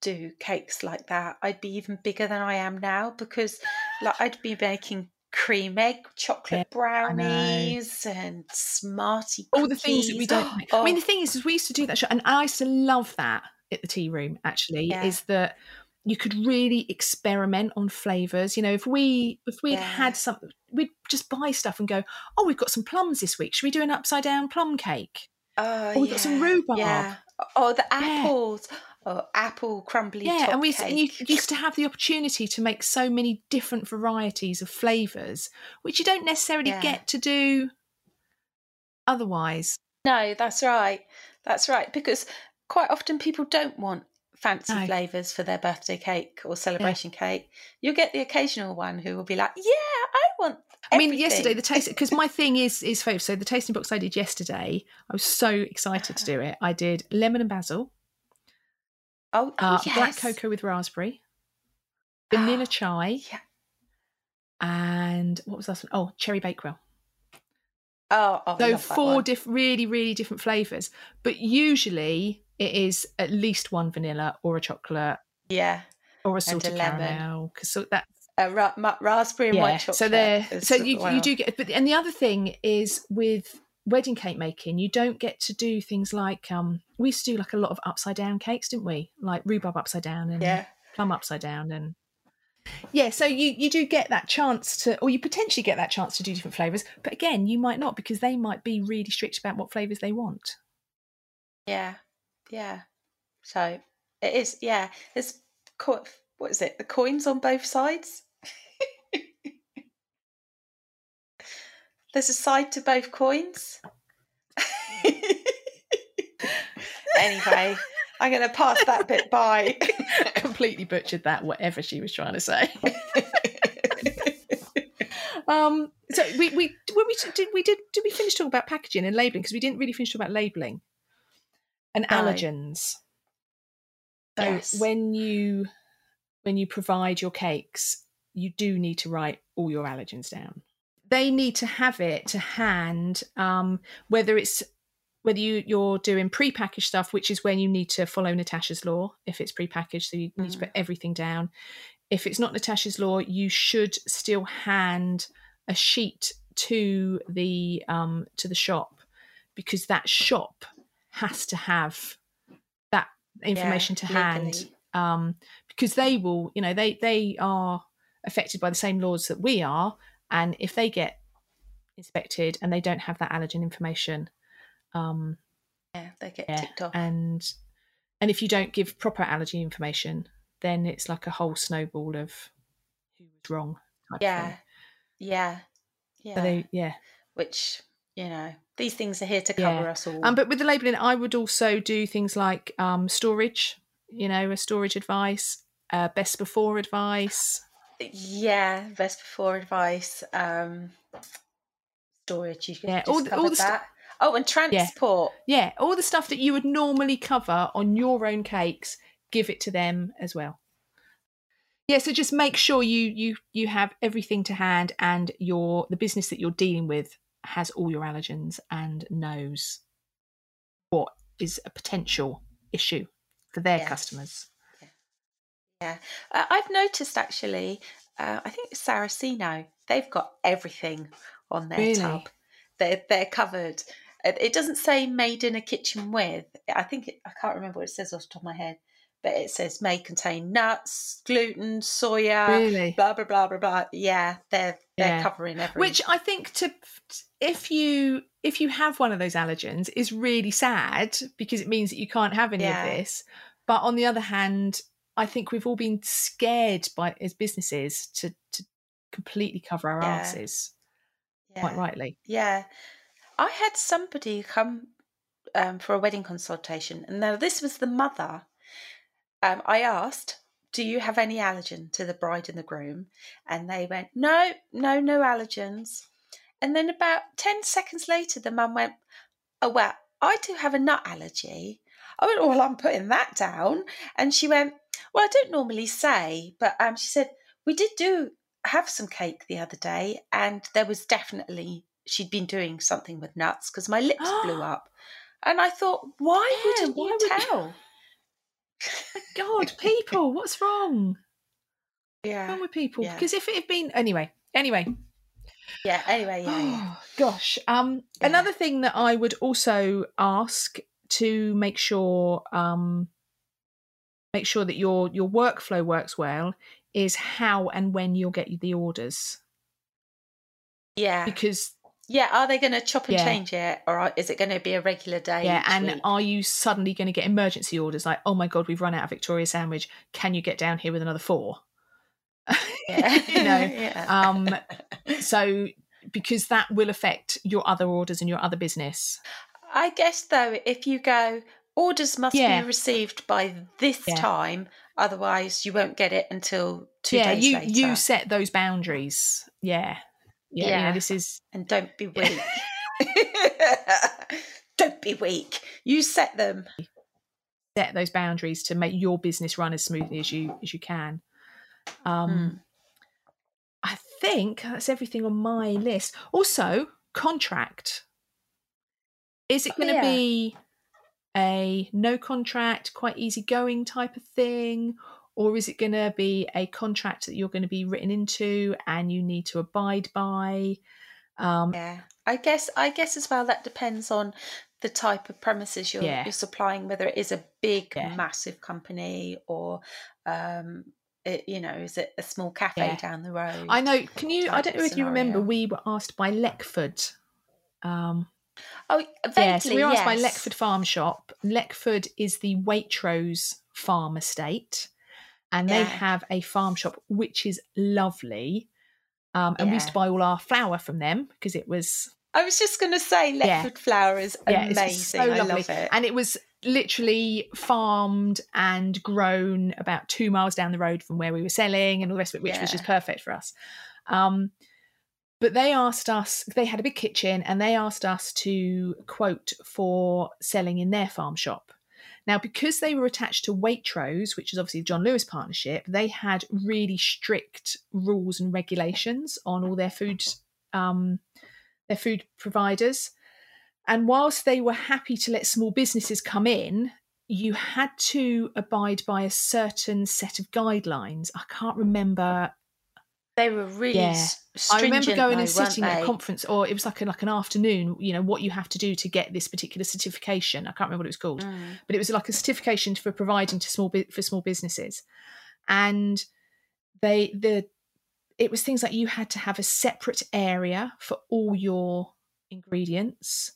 do cakes like that, I'd be even bigger than I am now because like I'd be making cream egg chocolate brownies and smarty All the things that we don't make. I mean, Oh, the thing is, is we used to do that show, and I used to love that at the tea room, actually, Yeah. is that you could really experiment on flavors you know if we if we'd Yeah. had some we'd just buy stuff and go oh we've got some plums this week should we do an upside down plum cake oh, oh, we've got some rhubarb. Yeah. Oh, the Yeah. apples. Oh, apple crumbly. yeah and we and you used to have the opportunity to make so many different varieties of flavors which you don't necessarily Yeah. get to do otherwise No, that's right. That's right. Because quite often people don't want fancy No. flavours for their birthday cake or celebration cake. You'll get the occasional one who will be like, Yeah, I want I mean, yesterday the taste because my thing is is favourite. So the tasting box I did yesterday, I was so excited to do it. I did lemon and basil, Oh, uh, yes. black cocoa with raspberry, vanilla Oh, chai, yeah. and what was that? one? Oh, cherry bakewell. Oh, oh So four one. diff- really really different flavours, but usually it is at least one vanilla or a chocolate Yeah. or a salted lemon. caramel because so that Uh, ra- raspberry and yeah. white chocolate. So there, so you you do get, but and the other thing is with wedding cake making, you don't get to do things like um we used to do like a lot of upside down cakes, didn't we? Like rhubarb upside down and Yeah. plum upside down and yeah. So you you do get that chance to, or you potentially get that chance to do different flavors, but again, you might not because they might be really strict about what flavors they want. Yeah. Yeah. So it is, yeah. There's, co- what is it? The coins on both sides? There's a side to both coins. anyway, I'm going to pass that bit by. Completely butchered that, whatever she was trying to say. um so we we when we did we did did we finish talking about packaging and labeling because we didn't really finish talking about labeling and No. allergens so Yes. when you when you provide your cakes you do need to write all your allergens down they need to have it to hand um whether it's whether you, you're doing pre-packaged stuff which is when you need to follow natasha's law if it's pre-packaged so you need to Mm. put everything down if it's not natasha's law you should still hand a sheet to the um to the shop because that shop has to have that information to hand um because they will you know they they are affected by the same laws that we are and if they get inspected and they don't have that allergen information um Yeah, they get yeah, ticked off. and and if you don't give proper allergy information then it's like a whole snowball of who was wrong type yeah. Yeah. Yeah. So they, yeah Which, you know, these things are here to Yeah. cover us all. um but with the labeling i would also do things like um storage you know, a storage advice, uh, best before advice. Yeah, best before advice. Um, storage. You Yeah, just all the- all the stu- that. oh, and transport. Yeah, all the stuff that you would normally cover on your own cakes, give it to them as well. Yeah, so just make sure you you you have everything to hand, and your the business that you're dealing with has all your allergens and knows what is a potential issue for their customers. Yeah, uh, I've noticed actually. Uh, I think it's Saracino. They've got everything on their Really? tub. They're they're covered. It, doesn't say "made in a kitchen with." I think it, I can't remember what it says off the top of my head, but it says may contain nuts, gluten, soya, Really? blah blah blah blah blah. Yeah, they're they're Yeah. covering everything. Which I think to if you if you have one of those allergens is really sad because it means that you can't have any Yeah. of this. But on the other hand, I think we've all been scared by as businesses to to completely cover our Yeah. asses. yeah. Quite rightly. Yeah. I had somebody come um, for a wedding consultation, and now this was the mother. Um, I asked, Do you have any allergen to the bride and the groom? And they went, No, no, no allergens. And then about 10 seconds later, the mum went, Oh, well, I do have a nut allergy. I went, Well, I'm putting that down. And she went, Well, I don't normally say, but um, she said, We did do have some cake the other day, and there was definitely she'd been doing something with nuts because my lips blew up. And I thought, why Yeah, wouldn't why you would- tell? God, people, what's wrong? What's Yeah, wrong with people? yeah. Because if it had been anyway, anyway, yeah. Anyway, yeah, yeah. Oh, gosh. Um. Another thing that I would also ask to make sure um, make sure that your your workflow works well is how and when you'll get the orders yeah. because Yeah, are they going to chop and Yeah. change it, or are- is it going to be a regular day? yeah and week? are you suddenly going to get emergency orders like oh my god we've run out of victoria sandwich can you get down here with another four yeah. you know yeah. um so because that will affect your other orders and your other business I guess though, if you go, orders must Yeah. be received by this Yeah. time, otherwise you won't get it until two yeah days you later. you set those boundaries yeah yeah, you know this is and don't be weak. don't be weak. You set them. set those boundaries to make your business run as smoothly as you as you can um Hmm. i think that's everything on my list also contract is it going to yeah. be a no contract quite easygoing type of thing or is it going to be a contract that you're going to be written into and you need to abide by um Yeah, I guess. I guess as well. That depends on the type of premises you're Yeah. you're supplying. Whether it is a big, Yeah. massive company or, um, it, you know, is it a small cafe Yeah. down the road? i know can you i don't know if you remember we were asked by leckford um Oh, vaguely, Yeah, so we were asked by. Leckford Farm Shop. Leckford is the Waitrose farm estate, and they Yeah. have a farm shop which is lovely. Um, and we used to buy all our flour from them because it was I was just going to say, Yeah. Leckford flour is yeah, amazing. so I love it. and it was literally farmed and grown about two miles down the road from where we were selling, and all the rest of it, which was just perfect for us. Um, but they asked us; they had a big kitchen, and they asked us to quote for selling in their farm shop. Now, because they were attached to Waitrose, which is obviously the John Lewis partnership, they had really strict rules and regulations on all their food, um, their food providers. And whilst they were happy to let small businesses come in, you had to abide by a certain set of guidelines. I can't remember. They were really Yeah. I remember going though, and sitting at a conference, or it was like a, like an afternoon. You know what you have to do to get this particular certification. I can't remember what it was called Mm. but it was like a certification for providing to small for small businesses and they the it was things like you had to have a separate area for all your ingredients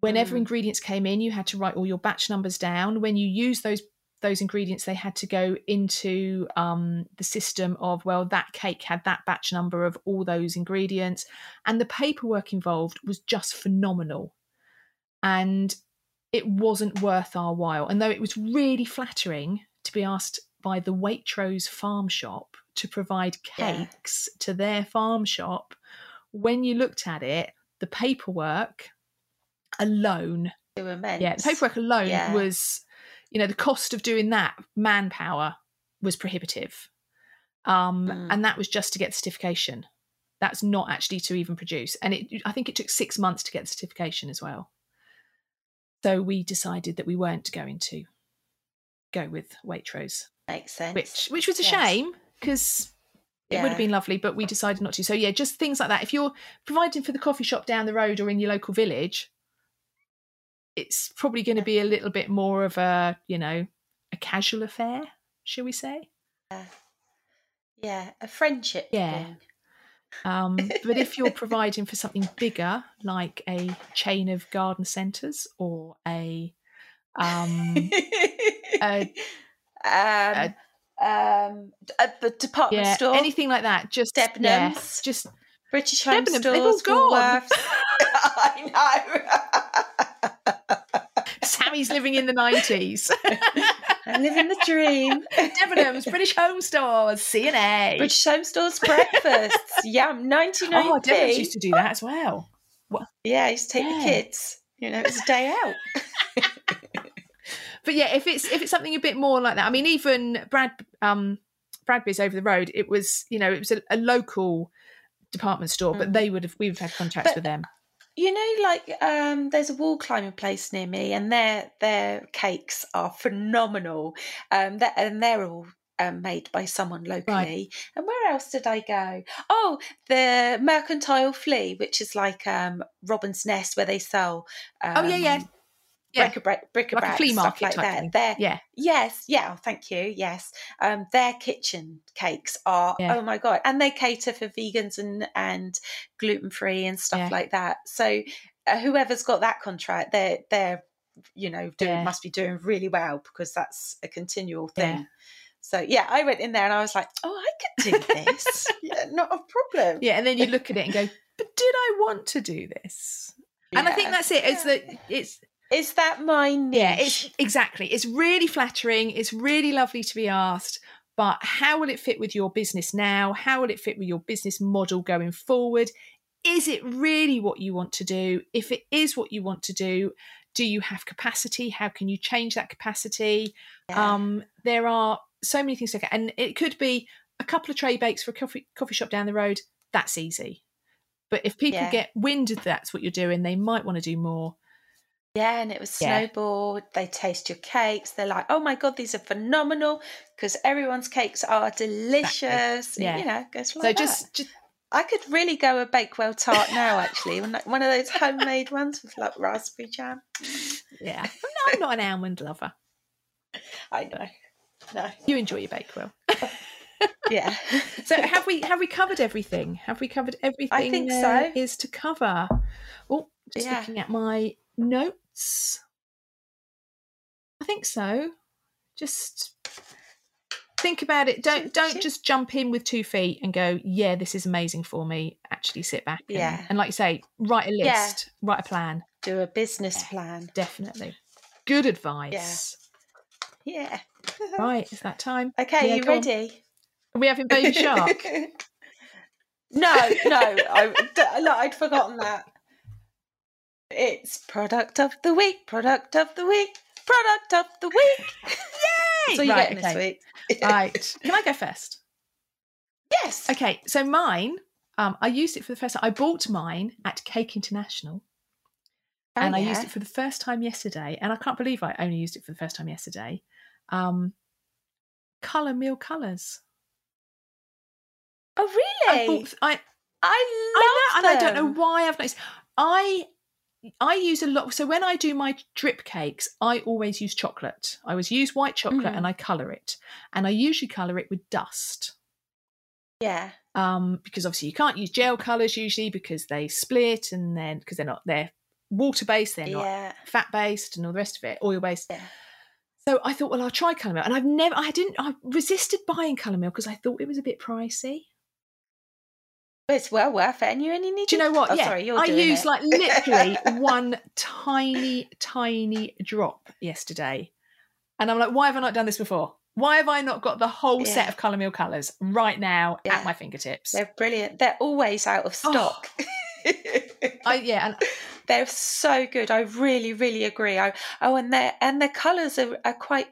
whenever Mm. ingredients came in you had to write all your batch numbers down when you use those those ingredients they had to go into um, the system of well that cake had that batch number of all those ingredients and the paperwork involved was just phenomenal and it wasn't worth our while and though it was really flattering to be asked by the Waitrose farm shop to provide Yeah. cakes to their farm shop. When you looked at it, the paperwork alone immense. yeah, the paperwork alone Yeah. was, you know, the cost of doing that manpower was prohibitive, um, Mm. and that was just to get certification. That's not actually to even produce, and it. I think it took six months to get the certification as well. So we decided that we weren't going to go with Waitrose, makes sense. which which was a Yes. shame because it would have been lovely, but we decided not to. So yeah, just things like that. If you're providing for the coffee shop down the road or in your local village, it's probably going to be a little bit more of a, you know, a casual affair, shall we say? yeah, a friendship Yeah. thing. Um, but if you're providing for something bigger, like a chain of garden centres or a, um, a- um, um, a, the department yeah, store, anything like that, just yeah, Debenhams. just British Home Debenhams, they've all Stores. Woolworths. I know. Sammie's living in the nineties. I'm living the dream. Debenhams, British Home Stores, C&A. British Home Stores breakfasts. Yum, 99 oh, Debenhams used to do that as well. Yeah, I used to take Yeah. the kids. You know, it was a day out. But yeah, if it's if it's something a bit more like that, I mean, even Brad um Bradbeers over the road. It was you know it was a, a local department store, but Mm. they would have we would have had contracts But- with them. You know, like um, there's a wall climbing place near me, and their their cakes are phenomenal. Um, that and they're all um, made by someone locally. And where else did I go? Oh, the Mercantile Flea, which is like um, Robin's Nest, where they sell. Um, Oh, yeah, yeah. Yeah. Bric-a-brac, bric-a-brac, Like a flea stuff market like that. They're, Yeah, Yes, yeah, oh, thank you. Yes. Um their kitchen cakes are Yeah. oh my god, and they cater for vegans and and gluten-free and stuff Yeah. like that. So uh, whoever's got that contract, they're they're you know, doing Yeah. must be doing really well because that's a continual Yeah. thing. So yeah, I went in there and I was like, "Oh, I could do this. yeah, not a problem." yeah, and then you look at it and go, but did I want to do this? And I think that's it. It's Yeah. that it's Is that my niche? yeah, it's exactly. It's really flattering. It's really lovely to be asked. But how will it fit with your business now? How will it fit with your business model going forward? Is it really what you want to do? If it is what you want to do, do you have capacity? How can you change that capacity? Yeah. Um, there are so many things to look at, and it could be a couple of tray bakes for a coffee coffee shop down the road. That's easy. But if people Yeah. get wind that that's what you're doing, they might want to do more. Yeah, and it was Yeah. snowball. They taste your cakes. They're like, oh my god, these are phenomenal because everyone's cakes are delicious. Yeah. You know, goes like just, that. just I could really go a Bakewell tart now. Actually, one of those homemade ones with like raspberry jam. yeah. No, I'm not an almond lover. I know. No. You enjoy your Bakewell. Yeah. So have we have we covered everything? Have we covered everything? I think there so. Is to cover. Oh, just Yeah. looking at my notes. I think so. Just think about it. Don't don't just jump in with two feet and go, yeah, this is amazing for me. Actually, sit back. And, Yeah. and like you say, write a list, Yeah. write a plan. Do a business Yeah. plan. Definitely. Good advice. Yeah. yeah. Right, is that time? Okay, Yeah, you go on. ready? Are we having Baby Shark? no, no, I, d- no, I'd forgotten that. It's product of the week, product of the week, product of the week. Yay! So you're Right, getting okay. this week. right. Can I go first? Yes. Okay, so mine, um, I used it for the first time. I bought mine at Cake International, Oh, and I yeah. used it for the first time yesterday. And I can't believe I only used it for the first time yesterday. Um, Colour Mill Colors. Oh, I really? bought. I I I love know, and I don't know why I've noticed. I I use a lot. So when I do my drip cakes, I always use chocolate. I always use white chocolate Mhm. and I color it, and I usually color it with dust. Yeah. um, because obviously you can't use gel colors usually because they split and then because they're not they're water based, they're not Yeah. fat based and all the rest of it, oil based. Yeah. So I thought, well, I'll try Colour Mill, and I've never, I didn't, I resisted buying Colour Mill because I thought it was a bit pricey. It's well worth it, and you only need. Do you know what? Oh, yeah, sorry, I used it. like literally one tiny, tiny drop yesterday, and I'm like, why have I not done this before? Why have I not got the whole set of Colour Mill colours right now Yeah. at my fingertips? They're brilliant. They're always out of Oh. stock. I, yeah, and They're so good. I really, really agree. I, oh, and their and the colours are, are quite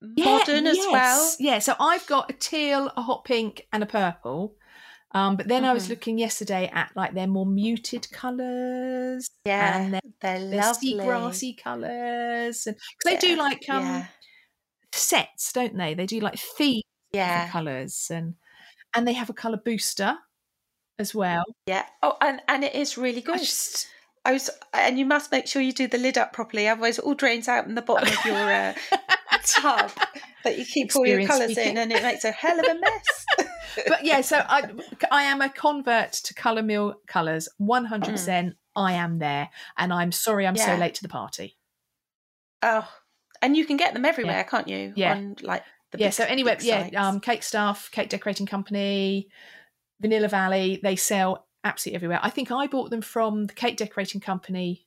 modern as well. Yeah, so I've got a teal, a hot pink, and a purple. Um, but then I was Mhm. looking yesterday at like their more muted colours Yeah, and their, they're their lovely. seagrassy colours, and because they do like um yeah, sets, don't they? They do like themes yeah, colours, and and they have a colour booster as well. yeah. Oh, and and it is really I good. just I was, and you must make sure you do the lid up properly, otherwise it all drains out in the bottom of your uh, tub that you keep all your colours speaking. in, and it makes a hell of a mess. but yeah, so I I am a convert to colour mill colours, one hundred percent. I am there, and I'm sorry I'm so late to the party. oh, and you can get them everywhere, can't you? Yeah. On like the yeah. big- So anyway, yeah, sites. um, cake stuff, cake decorating company, Vanilla Valley. They sell absolutely everywhere. I think I bought them from the cake decorating company.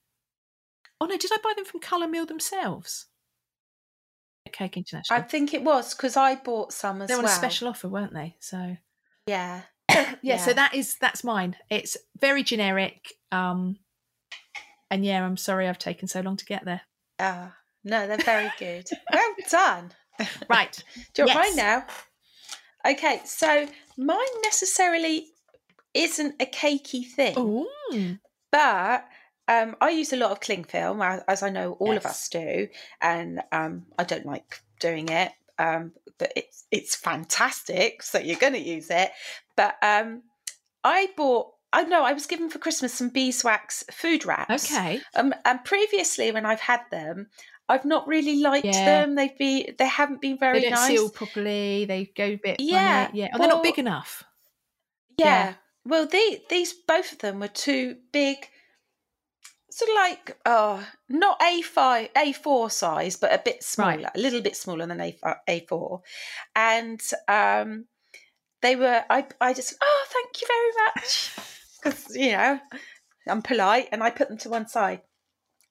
Oh no, did I buy them from Colour Mill themselves? Cake International. I think it was because I bought some as well. they were on well. a special offer, weren't they? So Yeah, yeah, so that is that's mine. It's very generic. Um, and yeah, I'm sorry I've taken so long to get there. Ah, no, they're very good. well done. Right. Do you want Yes. mine now? Okay, so mine necessarily isn't a cakey thing, Oh, but um, I use a lot of cling film, as as I know all of us do, and um, I don't like doing it, um, but it's it's fantastic, so you're going to use it. But um, I bought. I know I was given for Christmas some beeswax food wraps. okay. Um, and previously, when I've had them, I've not really liked Yeah. them. They've been they haven't been very They don't nice. seal properly. They go a bit. Yeah, funny. Yeah. Oh, they're not big enough. yeah. yeah. Well, the, these both of them were too big. Sort of like oh, not A five, A four size, but a bit smaller, Right. a little bit smaller than A A four, and um, they were. I I just oh, thank you very much, because you know I'm polite, and I put them to one side.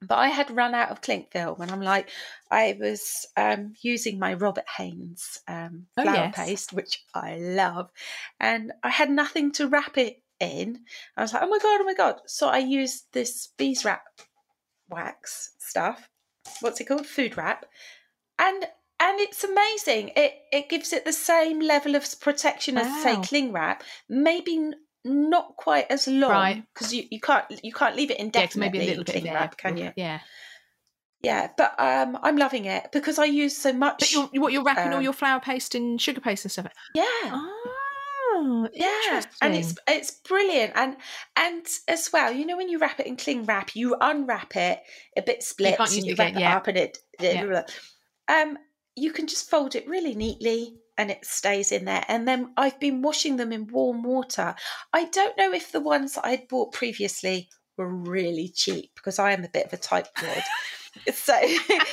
But I had run out of clink film, and I'm like, I was um, using my Robert Haynes um, Oh, yes. paste, which I love, and I had nothing to wrap it in. I was like, oh my god, oh my god! So I used this beeswrap wax stuff. What's it called? Food wrap, and and it's amazing. It it gives it the same level of protection as say cling wrap. Maybe not quite as long Right. because you, you can't you can't leave it Yeah, indefinitely. maybe a little bit wrap, can you? Yeah. Yeah, but um, I'm loving it because I use so much. But you're what you're wrapping all Um, your flour paste and sugar paste and stuff. yeah, Oh, yeah, and it's it's brilliant, and and as well, you know, when you wrap it in cling wrap, you unwrap it, a bit use and you again, wrap it yeah. up, and it, Yeah. um, you can just fold it really neatly, and it stays in there. And then I've been washing them in warm water. I don't know if the ones that I'd bought previously were really cheap because I am a bit of a type tightwad. so,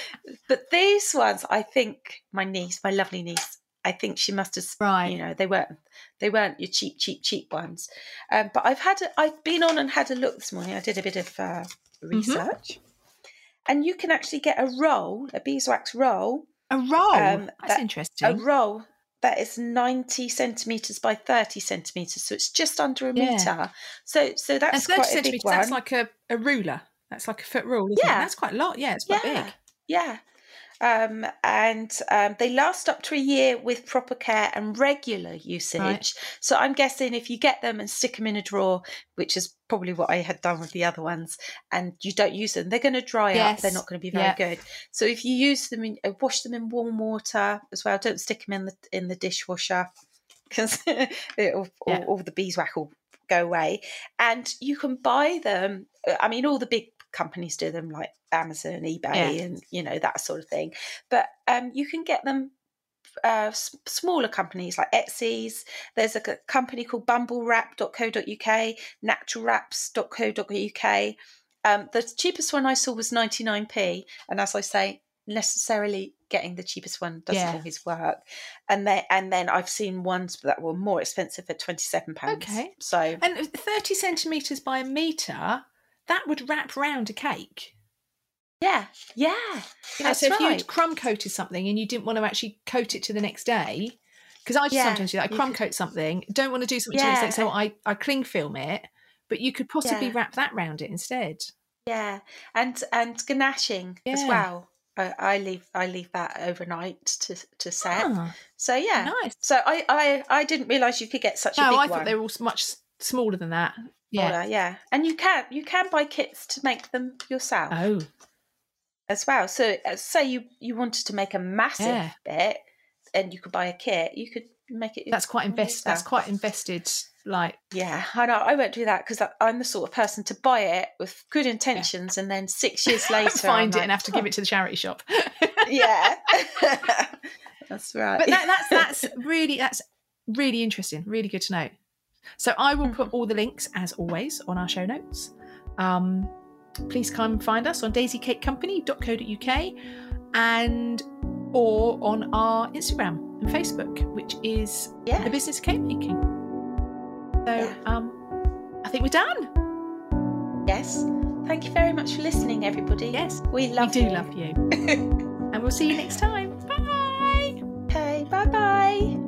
but these ones, I think my niece, my lovely niece, I think she must have, Right. you know, they weren't, they weren't your cheap, cheap, cheap ones. Um, but I've had, a, I've been on and had a look this morning. I did a bit of uh, Mm-hmm. research, and you can actually get a roll, a beeswax roll, A roll. Um, That's that- interesting. a roll that is 90 centimeters by 30 centimeters so it's just under a Yeah. meter so so that's and quite a big one That's like a, a ruler. That's like a foot rule. Isn't Yeah. It? That's quite a lot. Yeah, it's quite yeah big. yeah um, and um, they last up to a year with proper care and regular usage. Right. So I'm guessing if you get them and stick them in a drawer, which is probably what I had done with the other ones, and you don't use them, they're going to dry up. They're not going to be very Yeah. good. So if you use them, in, uh, wash them in warm water as well. Don't stick them in the in the dishwasher because all, Yeah. all the beeswax will go away. And you can buy them. uh, I mean, all the big companies do them, like Amazon, eBay, Yeah. and you know that sort of thing. But um, you can get them. Uh, s- smaller companies like Etsy's. There's a c- company called bumblewrap.co.uk, naturalwraps.co.uk. Um, the cheapest one I saw was 99p, and as I say, necessarily getting the cheapest one doesn't Yeah. always work. And then and then I've seen ones that were more expensive at 27 pounds. Okay. So And thirty centimeters by a meter, that would wrap round a cake. Yeah, yeah. You know, so if right. you'd crumb coated something and you didn't want to actually coat it to the next day, because I just Yeah, sometimes do that. I you crumb could- coat something, don't want to do something to the Yeah. next day, so I, I cling film it, but you could possibly Yeah. wrap that round it instead. Yeah, and and ganaching as well. I, I leave I leave that overnight to to set. Ah, So yeah. nice. So I, I I didn't realise you could get such a No, big I thought one. they were all much smaller than that. Yeah. Smaller, yeah. And you can you can buy kits to make them yourself Oh, as well. So uh, say you you wanted to make a massive Yeah. bit, and you could buy a kit. You could make it. that's quite invest. That's quite invested. Like, Yeah, I know. I won't do that because I'm the sort of person to buy it with good intentions, and then six years later find I'm it and have to give it to the charity shop. Yeah, that's right. but that, that's that's really that's really interesting really good to know so I will put mm-hmm. all the links, as always, on our show notes. Um, please come and find us on daisycakecompany.co.uk and or on our Instagram and Facebook, which is yeah. the business of cake making. So yeah. um, I think we're done. Yes. Thank you very much for listening, everybody. Yes, we love we do you. love you, and we'll see you next time. Bye. Okay. Bye. Bye.